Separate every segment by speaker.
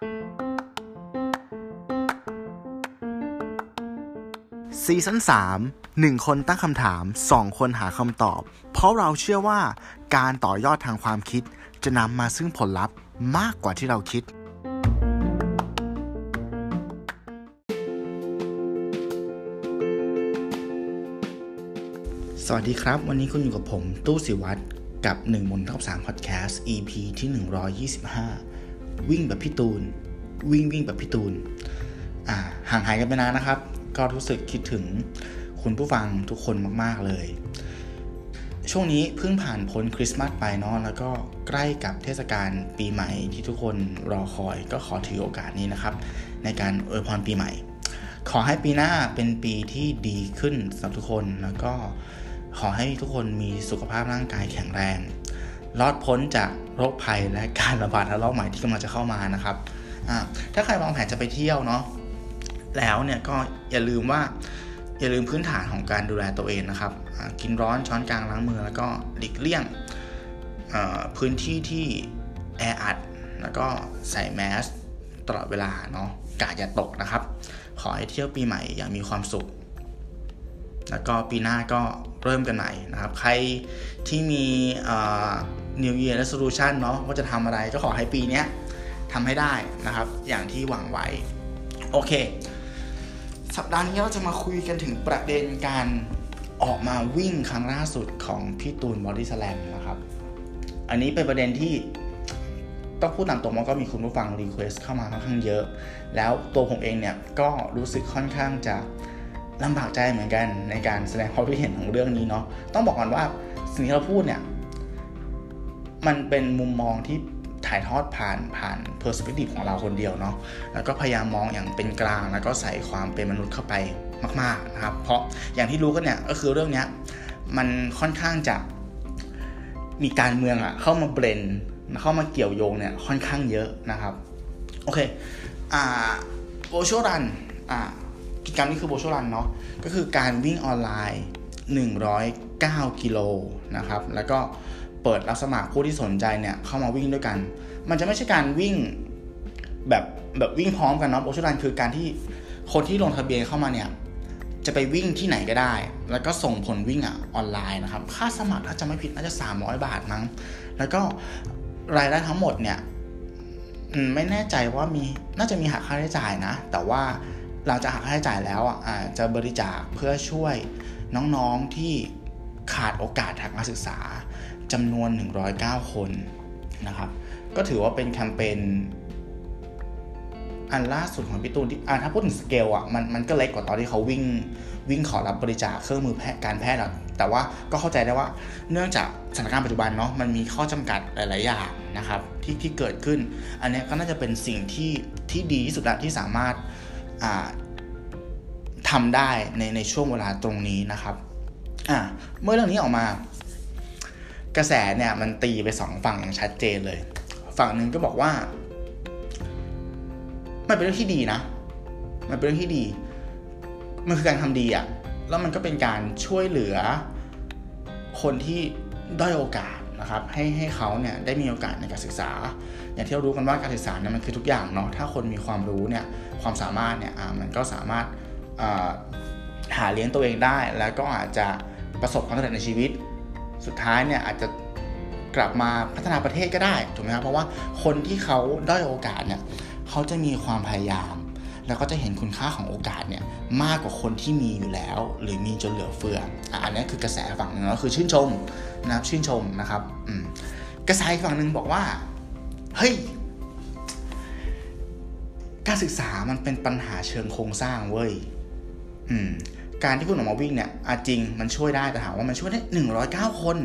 Speaker 1: ซีซั่น3 1 คนตั้งคำถาม 2 คนหาคำตอบ เพราะเราเชื่อว่าการต่อยอดทางความคิด จะนำมาซึ่งผลลัพธ์มากกว่าที่เราคิด สวัสดีครับ วันนี้คุณอยู่กับผม ตู้สิวัตรกับ1มนท็อป3พอดแคสต์ EP ที่ 125 วิ่งแบบพี่ตูน วิ่งวิ่งแบบพี่ตูนอ่าห่างหายกันไปนานนะครับ ก็รู้สึกคิดถึงคุณผู้ฟังทุกคนมาก ๆ เลย ช่วงนี้เพิ่งผ่านพ้นคริสต์มาสไปเนาะแล้วก็ใกล้กับเทศกาลปีใหม่ที่ทุกคนรอคอย ก็ขอถือโอกาสนี้นะครับ ในการอวยพรปีใหม่ ขอให้ปีหน้าเป็นปีที่ดีขึ้นสำหรับทุกคนแล้วก็ขอให้ทุกคนมีสุขภาพร่างกายแข็งแรงรอดพ้นจาก โรคภัยและการระบาดระลอกใหม่ที่กำลังจะเข้ามานะครับถ้าใครวางแผนจะไปเที่ยวเนาะแล้วเนี่ยก็อย่าลืมว่าอย่าลืมพื้นฐานของการดูแลตัวเองนะครับกินร้อนช้อนกลางล้างมือแล้วก็หลีกเลี่ยงพื้นที่ที่แออัดแล้วก็ใส่แมสตลอดเวลาเนาะกาอย่าตกนะครับ ขอให้เที่ยวปีใหม่อย่างมีความสุข แล้วก็ปีหน้าก็เริ่มกันใหม่นะครับ ใครที่มี New Year Resolution เนาะว่าจะทำอะไรก็ขอให้ปีนี้ทำให้ได้นะครับ อย่างที่หวังไว้ โอเค สัปดาห์นี้เราจะมาคุยกันถึงประเด็นการออกมาวิ่งครั้งล่าสุดของพี่ตูนบอดี้สแลมนะครับ อันนี้เป็นประเด็นที่ต้องพูดตามตรงว่าก็มีคุณผู้ฟัง request เข้ามาค่อนข้างเยอะ แล้วตัวผมเองเนี่ยก็รู้สึกค่อนข้างจะลำบากใจเหมือนกันในการแสดงความคิดเห็นของเรื่องนี้เนาะ ต้องบอกก่อนว่าสิ่งที่เราพูดเนี่ย มันเป็นมุมมองที่ถ่ายทอดผ่านผ่าน perspective ของเราคนเดียวเนาะแล้วก็พยายามมองอย่างเป็นกลาง แล้วก็ใส่ความเป็นมนุษย์เข้าไปมากๆนะครับ เพราะอย่างที่รู้กันเนี่ยก็คือเรื่องนี้มันค่อนข้างจะมีการเมืองอะเข้ามาเบรนเข้ามาเกี่ยวโยงเนี่ยค่อนข้างเยอะนะครับ โอเคอ่าโบชัวรันอ่ากิจกรรมนี้คือโบชัวรันเนาะก็คือการวิ่งออนไลน์ 109 กิโลนะครับ แล้วก็ เปิดรับสมัครผู้ที่สนใจเนี่ยเข้ามาวิ่งด้วยกัน มันจะไม่ใช่การวิ่งแบบแบบวิ่งพร้อมกันเนาะโบชัวรันคือการที่คนที่ลงทะเบียนเข้ามาเนี่ยจะไปวิ่งที่ไหนก็ได้ แล้วก็ส่งผลวิ่งอะออนไลน์นะครับ ค่าสมัครถ้าจะไม่ผิดน่าจะ 300 บาทมั้ง แล้วก็รายได้ทั้งหมดเนี่ยไม่แน่ใจว่ามีน่าจะมีหักค่าใช้จ่ายนะ แต่ว่าหลังจากหักค่าใช้จ่ายแล้วอะจะบริจาคเพื่อช่วยน้องๆที่ขาดโอกาสทางการศึกษา จำนวน 109 คนนะครับ ก็ถือว่าเป็นแคมเปญอันล่าสุดของพี่ตูนที่ถ้าพูดถึงสเกลอะมันมันก็เล็กกว่าตอนที่เขาวิ่งวิ่งขอรับบริจาคเครื่องมือแพทย์การแพทย์แต่ว่าก็เข้าใจได้ว่าเนื่องจากสถานการณ์ปัจจุบันเนาะมันมีข้อจำกัดหลาย ๆ อย่างนะครับที่ที่เกิดขึ้น อันนี้ก็น่าจะเป็นสิ่งที่ที่ดีที่สุดละที่สามารถทำได้ในในช่วงเวลาตรงนี้นะครับอ่าเมื่อเรื่องนี้ออกมา กระแสเนี่ยมันตีไปสองฝั่งอย่างชัดเจนเลย ฝั่งหนึ่งก็บอกว่า มันเป็นเรื่องที่ดีนะ มันเป็นเรื่องที่ดี มันคือการทำดีอะแล้วมันก็เป็นการช่วยเหลือคนที่ด้อยโอกาสนะครับให้ให้เขาเนี่ยได้มีโอกาสในการศึกษา อย่างที่เรารู้กันว่าการศึกษาเนี่ยมันคือทุกอย่างเนาะถ้าคนมีความรู้เนี่ยความสามารถเนี่ยมันก็สามารถหาเลี้ยงตัวเองได้ แล้วก็อาจจะประสบความสำเร็จในชีวิต สุดท้ายเนี่ยอาจจะกลับมาพัฒนาประเทศก็ได้ถูกไหมครับเพราะว่าคนที่เขาด้อยโอกาสเนี่ยเขาจะมีความพยายาม แล้วก็จะเห็นคุณค่าของโอกาสเนี่ยมากกว่าคนที่มีอยู่แล้ว หรือมีจนเหลือเฟืออันนี้คือกระแสฝั่งหนึ่งก็คือชื่นชมนะครับชื่นชมนะครับกระแสฝั่งหนึ่งบอกว่าเฮ้ยการศึกษามันเป็นปัญหาเชิงโครงสร้างเว้ย การที่คุณออกมาวิ่งเนี่ยอาจริงมันช่วยได้แต่ถามว่ามันช่วยได้หนึ่งร้อยเก้าคน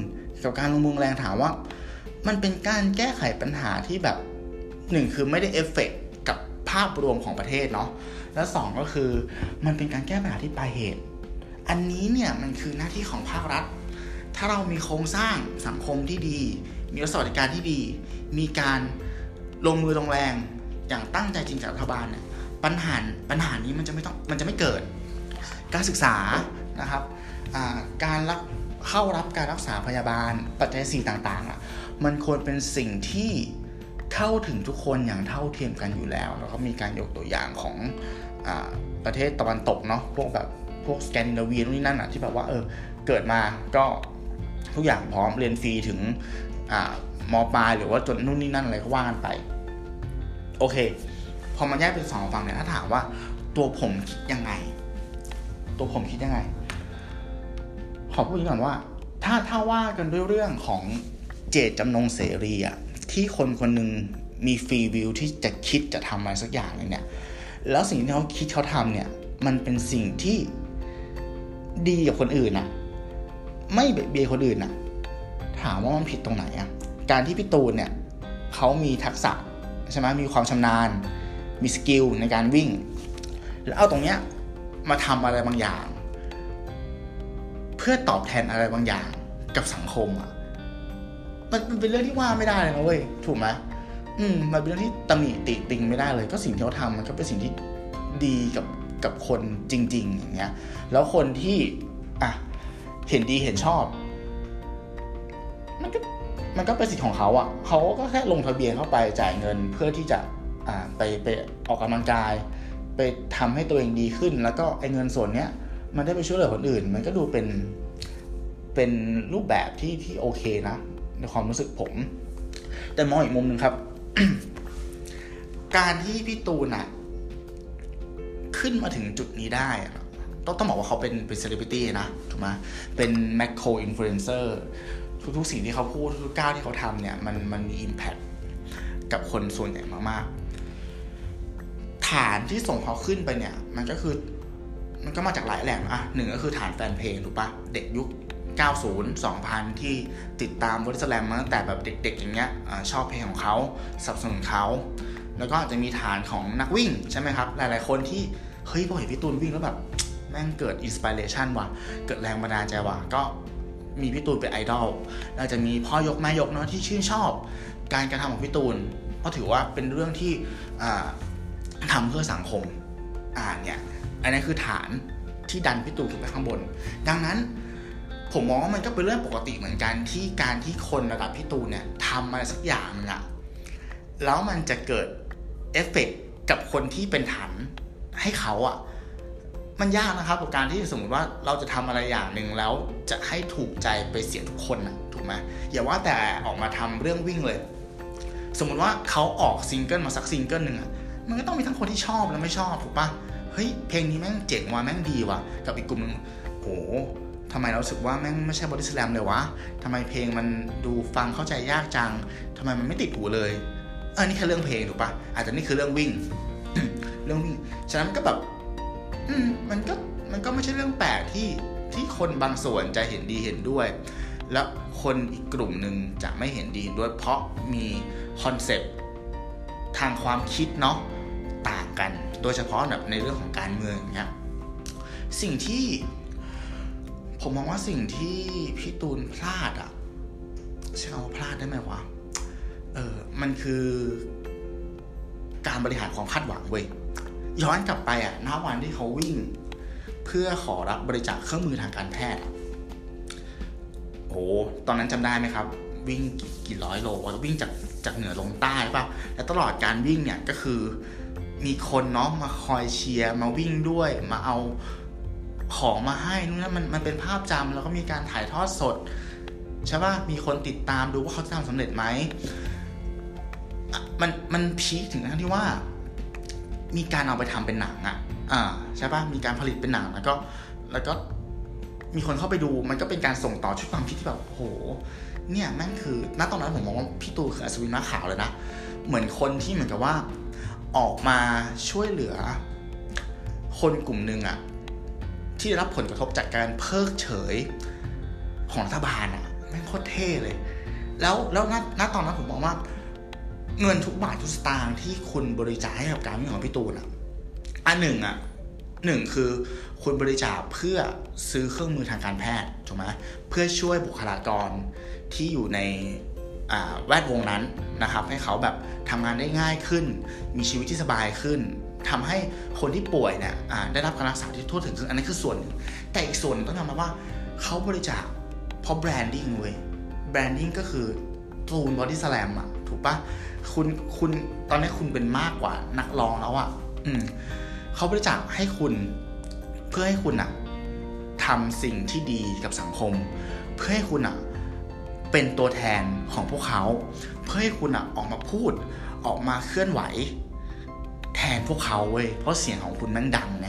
Speaker 1: กับการลงมือแรงถามว่า มันเป็นการแก้ไขปัญหาที่แบบหนึ่งคือไม่ได้เอฟเฟกกับภาพรวมของประเทศเนาะแล้วสองก็คือมันเป็นการแก้ปัญหาที่ปลายเหตุ อันนี้เนี่ยมันคือหน้าที่ของภาครัฐ ถ้าเรามีโครงสร้างสังคมที่ดี มีสวัสดิการที่ดี มีการลงมือลงแรงอย่างตั้งใจจริงจากรัฐบาลเนี่ยปัญหาปัญหานี้มันจะไม่ต้องมันจะไม่เกิด การศึกษานะครับการรับเข้ารับการรักษาพยาบาล ปัจจัยสี่ต่างๆอะมันควรเป็นสิ่งที่เข้าถึงทุกคนอย่างเท่าเทียมกันอยู่แล้วแล้วก็มีการยกตัวอย่างของอประเทศตะวันตกเนาะพวกแบบพวกสแกนดิเนเวียนู่นนี่นั่นอะที่แบบว่าเออเกิดมาก็ทุกอย่างพร้อมเรียนฟรีถึงมปลายหรือว่าจนนู่นนี่นั่นอะไรก็ว่ากันไป โอเค พอมาแยกเป็นสองฝั่งเนี่ยถ้าถามว่าตัวผมคิดยังไง ตัวผมคิดยังไง ขอพูดก่อนว่า ถ้าถ้าว่ากันด้วยเรื่องของเจตจำนงเสรีอะที่คนคนหนึ่งมีฟรีวิวที่จะคิดจะทำอะไรสักอย่างเลยเนี่ย แล้วสิ่งที่เขาคิดเขาทำเนี่ย มันเป็นสิ่งที่ดีกับคนอื่นอะไม่เบียดคนอื่นอะถามว่ามันผิดตรงไหนอะการที่พี่ตูนเนี่ยเขามีทักษะใช่ไหมมีความชำนาญ มีสกิลในการวิ่ง แล้วเอาตรงเนี้ย มาทำอะไรบางอย่าง เพื่อตอบแทนอะไรบางอย่างกับสังคมอะมันเป็นเรื่องที่ว่าไม่ได้เลยนะเว้ยถูกไหมอืมมันเป็นเรื่องที่ตำหนิติติงไม่ได้เลย ก็สิ่งที่เขาทำมันก็เป็นสิ่งที่ดีกับกับคนจริง ๆ อย่างเงี้ย แล้วคนที่อะเห็นดีเห็นชอบ มันก็มันก็เป็นสิทธิ์ของเขาอะ่ะเขาก็แค่ลงทะเบียนเข้าไปจ่ายเงินเพื่อที่จะอ่าไปไปออกกำลังกาย ไปทำให้ตัวเองดีขึ้น แล้วก็ไอ้เงินส่วนเนี้ย มันได้ไปช่วยเหลือคนอื่น มันก็ดูเป็นเป็นรูปแบบที่ที่โอเคนะ ในความรู้สึกผม แต่มองอีกมุมหนึ่งครับ การที่พี่ตูนอะขึ้นมาถึงจุดนี้ได้ต้องต้องบอกว่าเขาเป็นเป็นเซเลบริตี้นะถูกไหมเป็น macro influencer ทุกๆสิ่งที่เขาพูดทุกๆก้าวที่เขาทำเนี่ย มันมันมี impact กับคนส่วนใหญ่มากๆ ฐานที่ส่งเขาขึ้นไปเนี่ย มันก็คือ มันก็มาจากหลายแหล่งอะหนึ่งก็คือฐานแฟนเพลงถูกปะเด็กยุค 90 2000 ที่ติดตามบอดี้สแลมมาตั้งแต่แบบเด็กๆ อย่างเงี้ยชอบเพลงของเขาสับสนุนเขา แล้วก็จะมีฐานของนักวิ่งใช่ไหมครับ หลายๆคนที่ เฮ้ยพอเห็นพี่ตูนวิ่งแล้วแบบแม่งเกิดอินสปิเรชันว่ะ เกิดแรงบันดาลใจว่ะ ก็มีพี่ตูนเป็นไอดอลเราจะมีพ่อยกแม่ยกเนาะที่ชื่นชอบ การกระทำของพี่ตูน เพราะถือว่าเป็นเรื่องที่ ทำเพื่อสังคม อ่านเนี่ย อันนี้คือฐานที่ดันพี่ตูนขึ้นไปข้างบน ดังนั้นผมมองว่ามันก็เป็นเรื่องปกติเหมือนกันที่การที่คนระดับพี่ตูนเนี่ยทำอะไรสักอย่างนึงอะแล้วมันจะเกิดเอฟเฟกกับคนที่เป็นฐานให้เขาอะมันยากนะครับกับการที่สมมติว่าเราจะทำอะไรอย่างหนึ่งแล้วจะให้ถูกใจไปเสียทุกคนนะถูกไหมอย่าว่าแต่ออกมาทำเรื่องวิ่งเลย สมมติว่าเขาออกซิงเกิลมาสักซิงเกิลหนึ่งอะ มันก็ต้องมีทั้งคนที่ชอบและไม่ชอบถูกปะเฮ้ยเพลงนี้แม่งเจ๋งว่ะแม่งดีว่ะ กับอีกกลุ่มหนึ่งโหทำไมเรารู้สึกว่าแม่งไม่ใช่บอดี้สแลมเลยวะทำไมเพลงมันดูฟังเข้าใจยากจังทำไมมันไม่ติดหูเลยเออนี่แค่เรื่องเพลงถูกปะอาจจะนี่คือเรื่องวิ่ง เรื่องวิ่ง ฉะนั้นก็แบบ อืมมันก็มันก็ไม่ใช่เรื่องแปลกที่ที่คนบางส่วนจะเห็นดีเห็นด้วย แล้วคนอีกกลุ่มหนึ่งจะไม่เห็นดีด้วย เพราะมีคอนเซปต์ทางความคิดเนาะ ต่างกัน โดยเฉพาะแบบในเรื่องของการเมืองเนี้ยสิ่งที่ ผมมองว่าสิ่งที่พี่ตูนพลาดอะใช่คำว่าพลาดได้ไหมวะเออมันคือ การบริหารความคาดหวังเว้ยย้อนกลับไปอะณวันที่เขาวิ่ง เพื่อขอรับบริจาคเครื่องมือทางการแพทย์โอ้ตอนนั้นจำได้ไหมครับ วิ่งกี่ร้อยโลวิ่งจากจากเหนือลงใต้ป่ะ และตลอดการวิ่งเนี่ยก็คือ มีคนเนาะมาคอยเชียร์มาวิ่งด้วยมาเอาของมาให้นู่นนั่นมันมันเป็นภาพจำแล้วก็มีการถ่ายทอดสดใช่ป่ะมีคนติดตามดูว่าเขาจะทำสำเร็จไหมมันมันพีคถึงขั้นที่ว่า มีการเอาไปทำเป็นหนังอะอ่าใช่ป่ะมีการผลิตเป็นหนังแล้วก็แล้วก็มีคนเข้าไปดูมันก็เป็นการส่งต่อชุดความคิดที่แบบโห เนี่ยแม่งคือณตอนนั้นผมมองว่าพี่ตูคืออัศวินมาขาวเลยนะ เหมือนคนที่เหมือนกับว่า ออกมาช่วยเหลือ คนกลุ่มหนึ่งอะที่ได้รับผลกระทบจากการเพิกเฉยของรัฐบาลอะแม่งโคตรเท่เลย แล้วแล้วณณตอนนั้นผมมองว่า เงินทุกบาททุกสตางค์ที่คุณบริจาคให้กับการวิ่งของพี่ตูนอะอันหนึ่งอะหนึ่งคือคุณบริจาคเพื่อซื้อเครื่องมือทางการแพทย์ถูกไหมเพื่อช่วยบุคลากรที่อยู่ใน แวดวงนั้นนะครับ ให้เขาแบบทำงานได้ง่ายขึ้น มีชีวิตที่สบายขึ้นทำให้คนที่ป่วยเนี่ยได้รับการรักษาที่ทั่วถึงคืออันนี้คือส่วนหนึ่งแต่อีกส่วนต้องถามว่าเขาบริจาคเพราะ branding เว้ย branding ก็คือตูนบอดี้สแลมอะถูกปะคุณคุณตอนนี้คุณเป็นมากกว่านักร้องแล้วอะอืมเขาบริจาคให้คุณเพื่อให้คุณอะทำสิ่งที่ดีกับสังคม เพื่อให้คุณอะ เป็นตัวแทนของพวกเขา เพื่อให้คุณอะออกมาพูดออกมาเคลื่อนไหว แทนพวกเขาเว้ยเพราะเสียงของคุณแม่งดังไง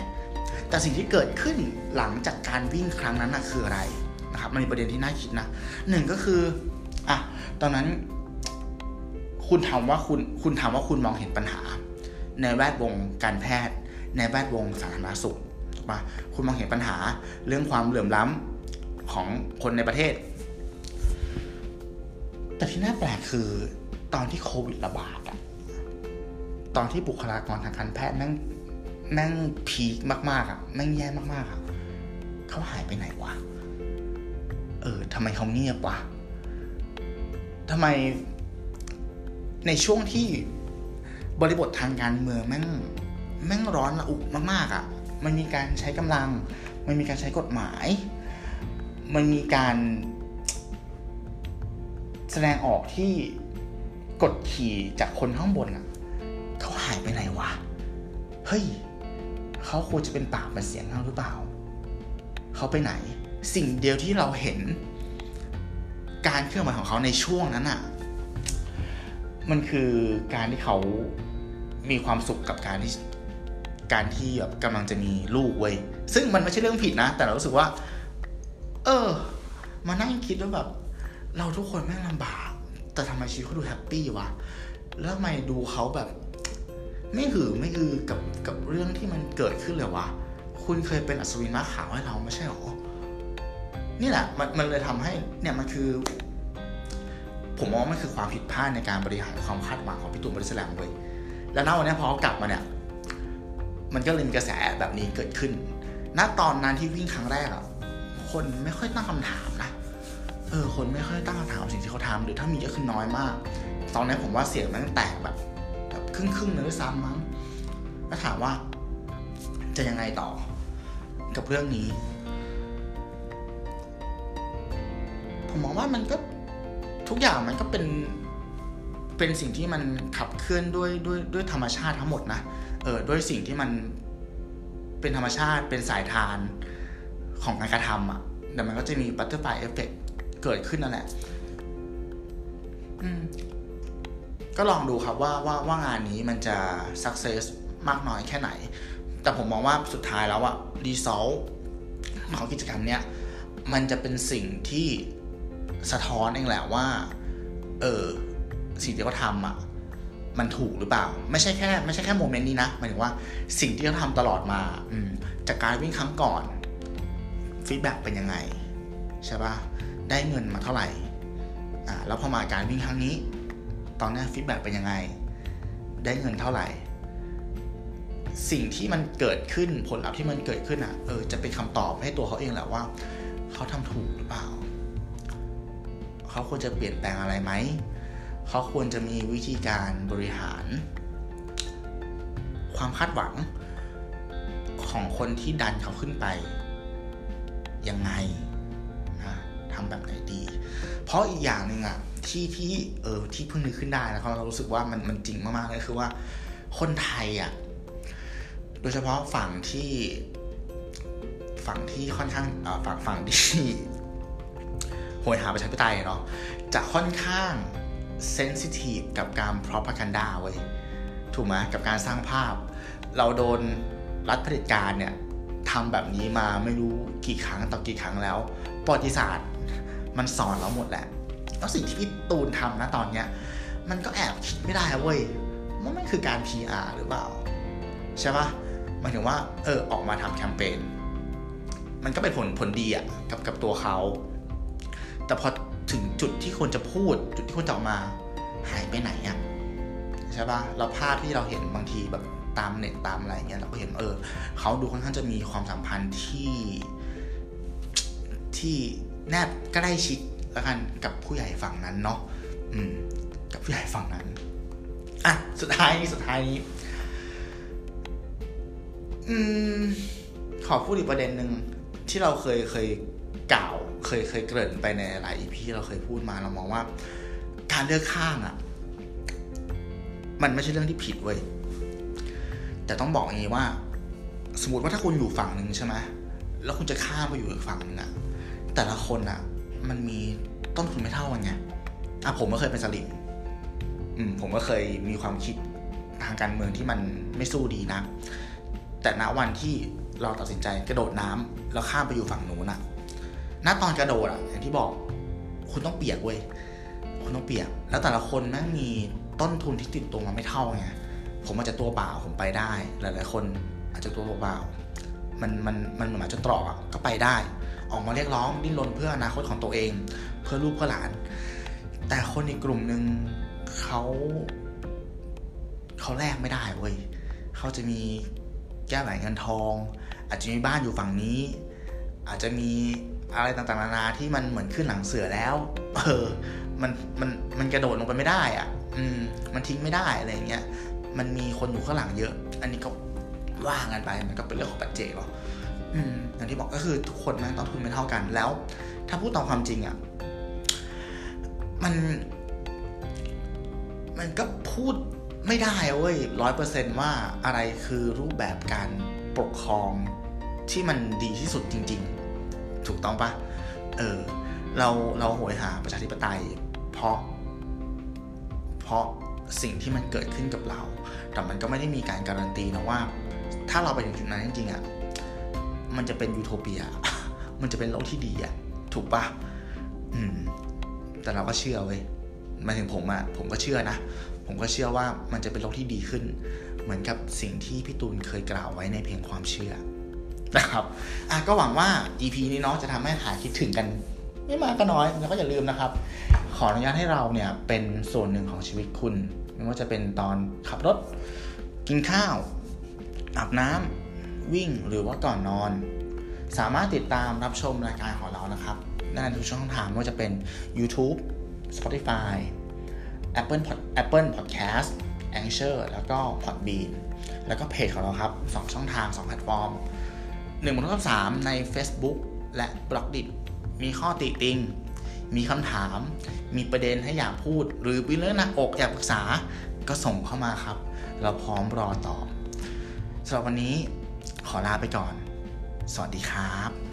Speaker 1: แต่สิ่งที่เกิดขึ้นหลังจากการวิ่งครั้งนั้นนะคืออะไรนะครับมันมีประเด็นที่น่าคิดนะหนึ่งก็คืออะตอนนั้นคุณทำว่าคุณคุณทำว่าคุณมองเห็นปัญหา ในแวดวงการแพทย์ ในแวดวงสาธารณสุขถูกปะคุณมองเห็นปัญหาเรื่องความเหลื่อมล้ำของคนในประเทศ แต่ที่น่าแปลกคือตอนที่โควิดระบาดอะตอนที่บุคลากรทางการแพทย์แม่งแม่งพีคมากๆอะแม่งแย่มากๆอะเขาหายไปไหนวะ เออทำไมเขาเงียบวะทำไมในช่วงที่บริบททางการเมืองแม่งแม่งร้อนระอุมากๆอะ่ะ มันมีการใช้กำลัง มันมีการใช้กฎหมาย มันมีการ สดงออกที่กดขี่จากคนข้างบนอะ่ะเขาหายไปไหนวะ เฮ้ยเขาควรจะเป็นปากเป็นเสียงเราหรือเปล่า เขาไปไหน สิ่งเดียวที่เราเห็น การเคลื่อนไหวของเขาในช่วงนั้นอะมันคือการที่เขามีความสุขกับการที่การที่แบบกำลังจะมีลูกเว้ย ซึ่งมันไม่ใช่เรื่องผิดนะ แต่เรารู้สึกว่า เออ มานั่งคิดว่าแบบ เราทุกคนแม่งลำบาก แต่ทำไมชีวิตเขาดูแฮปปี้วะ แล้วทำไมดูเขาแบบ ไม่หือไม่อือกับกับเรื่องที่มันเกิดขึ้นเลยวะ คุณเคยเป็นอัศวินม้าขาวให้เราไม่ใช่หรอ นี่แหละมันมันเลยทำให้เนี่ยมันคือ ผมมองว่ามันคือความผิดพลาดในการบริหารความคาดหวังของพี่ตูนบริสแลมเว้ยแล้วณวันนี้พอเขากลับมาเนี่ย มันก็เลยมีกระแสแบบนี้เกิดขึ้น ณ ตอนนั้นที่วิ่งครั้งแรกอะคนไม่ค่อยตั้งคำถามนะ เออคนไม่ค่อยตั้งคำถามสิ่งที่เขาทำหรือถ้ามีก็คือน้อยมาก ตอนนี้ผมว่าเสียงมันแตกแบบแบบครึ่งครึ่งๆเลยด้วยซ้ำมั้งแล้วถามว่า จะยังไงต่อ กับเรื่องนี้ ผมมองว่ามันก็ทุกอย่างมันก็เป็นเป็นสิ่งที่มันขับเคลื่อนด้วยด้วยด้วยธรรมชาติทั้งหมดนะเออด้วยสิ่งที่มันเป็นธรรมชาติเป็นสายธารของการกระทำอะ่ะแต่มันก็จะมี butterfly effect เกิดขึ้นนั่นแหละก็ลองดูครับว่าว่าว่างานนี้มันจะsuccess มากน้อยแค่ไหน แต่ผมมองว่าสุดท้ายแล้วอะ result ของกิจกรรมเนี้ยมันจะเป็นสิ่งที่สะท้อนเองแหละว่า เออสิ่งที่เขาทำอะมันถูกหรือเปล่า ไม่ใช่แค่ไม่ใช่แค่ moment นี้นะหมายถึงว่าสิ่งที่เขาทำตลอดมาอืมจากการวิ่งครั้งก่อน feedback เป็นยังไง ใช่ปะ ได้เงินมาเท่าไหร่อ่าแล้วพอมาการวิ่งครั้งนี้ ตอนนี้ฟีดแบ็เป็นยังไง ได้เงินเท่าไหร่ สิ่งที่มันเกิดขึ้นผลลัพธ์ที่มันเกิดขึ้นอะเออจะเป็นคำตอบให้ตัวเขาเองแหละว่า เขาทำถูกหรือเปล่า เขาควรจะเปลี่ยนแปลงอะไรไหมเขาควรจะมีวิธีการบริหาร ความคาดหวังของคนที่ดันเขาขึ้นไปยังไง ทำแบบไหนดี เพราะอีกอย่างหนึ่งอะที่ที่เออที่เพิ่งนึกขึ้นได้แล้วเรารู้สึกว่ามันมันจริงมากๆเลยคือว่าคนไทยอะโดยเฉพาะฝั่งที่ฝั่งที่ค่อนข้างฝั่งฝั่งที่โหยหาประชาธิปไตยเนาะจะค่อนข้างเซนซิทีฟกับการ propaganda เว้ยถูกไหมกับการสร้างภาพ เราโดนรัฐเผด็จการเนี่ยทำแบบนี้มาไม่รู้กี่ครั้งต่อกี่ครั้งแล้วประวัติศาสตร์ มันสอนเราหมดแหละแล้วสิ่งที่พี่ตูนทำนะตอนเนี้ย มันก็แอบคิดไม่ได้เว้ยว่ามันคือการ PR หรือเปล่า ใช่ปะหมายถึงว่า เออออกมาทำแคมเปญมันก็เป็นผลผลดีอะกับกับตัวเขา แต่พอถึงจุดที่ควรจะพูด จุดที่ควรจะออกมาหายไปไหนอะใช่ปะเราภาพที่เราเห็นบางทีแบบตามเน็ตตามอะไรเงี้ยเราก็เห็นเออเขาดูค่อนข้างจะมีความสัมพันธ์ที่ที่ แนบใกล้ชิดแล้วกันกับผู้ใหญ่ฝั่งนั้นเนาะอืม กับผู้ใหญ่ฝั่งนั้นอะสุดท้ายนี้สุดท้ายนี้อืมขอพูดอีกประเด็นหนึ่งที่เราเคยเคยกล่าวเคยเคยเกริ่นไปในหลายอีพีเราเคยพูดมาเรามองว่า การเลือกข้างอะ่ะ มันไม่ใช่เรื่องที่ผิดเว้ยแต่ต้องบอกอย่างนี้ว่า สมมติว่าถ้าคุณอยู่ฝั่งหนึ่งใช่ไหมแล้วคุณจะข้ามไปอยู่อีกฝั่งหนึ่งอะ แต่ละคนอะมันมีต้นทุนไม่เท่ากันไงอะผมก็เคยเป็นสลิมอืมผมก็เคยมีความคิดทางการเมืองที่มันไม่สู้ดีนะแต่ณวันที่เราตัดสินใจกระโดดน้ำแล้วข้ามไปอยู่ฝั่งนู้นอะณตอนกระโดดอะอย่างที่บอก คุณต้องเปียกเว้ยคุณต้องเปียก แล้วแต่ละคนแม่งมีต้นทุนที่ติดตัวมาไม่เท่าไงผมอาจจะตัวเปล่าผมไปได้ หลาย ๆ คนอาจจะตัวเปล่ามันมันมันเหมือนจนตรอกอะก็ไปได้ ออกมาเรียกร้องดิ้นรนเพื่ออนาคตของตัวเอง เพื่อลูกเพื่อหลาน แต่คนอีกกลุ่มหนึ่งเขาเขาแลกไม่ได้เว้ยเขาจะมีแก้วไหลเงินทอง อาจจะมีบ้านอยู่ฝั่งนี้ อาจจะมีอะไรต่างๆนานาที่มันเหมือนขึ้นหลังเสือแล้ว เออ มัน มัน มันกระโดดลงไปไม่ได้อะ่ะ อืม มันทิ้งไม่ได้อะไรเงี้ย มันมีคนอยู่ข้างหลังเยอะ อันนี้ก็ว่ากันไป มันก็เป็นเรื่องของปัจเจกหรอ อย่างที่บอกก็คือทุกคนมันต้องทุนไม่เท่ากันแล้ว ถ้าพูดตามความจริงอะ่ะมัน มันก็พูดไม่ได้เว้ยร้อยเปอร์เซนว่าอะไรคือรูปแบบการปกครองที่มันดีที่สุดจริง ๆ ถูกต้องปะเออ เราเราโหยหาประชาธิปไตย เพราะ เพราะสิ่งที่มันเกิดขึ้นกับเรา แต่มันก็ไม่ได้มีการการันตีนะว่า ถ้าเราไปถึงจุดนั้นจริงๆอะ่ะ มันจะเป็นยูโทเปีย มันจะเป็นโลกที่ดีอะถูกปะอืม แต่เราก็เชื่อเว้ยมาถึงผมอะผมก็เชื่อนะ ผมก็เชื่อว่ามันจะเป็นโลกที่ดีขึ้น เหมือนกับสิ่งที่พี่ตูนเคยกล่าวไว้ในเพลงความเชื่อนะครับ อะก็หวังว่า EP นี้เนาะจะทำให้หายคิดถึงกัน ไม่มากก็น้อย แล้วก็อย่าลืมนะครับ ขออนุญาตให้เราเนี่ยเป็นส่วนหนึ่งของชีวิตคุณ ไม่ว่าจะเป็นตอนขับรถ กินข้าว อาบน้ำ วิ่งหรือว่าก่อนนอน สามารถติดตามรับชมรายการของเรานะครับได้ทุกช่องทางไม่ว่าจะเป็น YouTube Spotify Apple Pod Apple Podcast Anchor แล้วก็ Podbean แล้วก็เพจของเราครับ 2 ช่องทาง 2 แพลตฟอร์ม1บนทับ3ใน Facebook และ b ล็อกดิมีข้อติติง มีคำถาม มีประเด็นให้อยากพูด หรือมีเรื่องหนักอกอยากปรึกษาก็ส่งเข้ามาครับ เราพร้อมรอตอบสำหรับวันนี้ ขอลาไปก่อน สวัสดีครับ